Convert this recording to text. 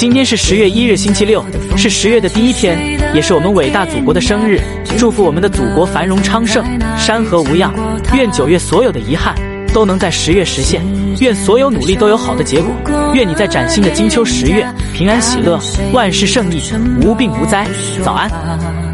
今天是十月一日星期六是十月的第一天也是我们伟大祖国的生日。祝福我们的祖国繁荣昌盛山河无恙愿九月所有的遗憾都能在十月实现。愿所有努力都有好的结果愿你在崭新的金秋十月平安喜乐万事胜意无病无灾。早安。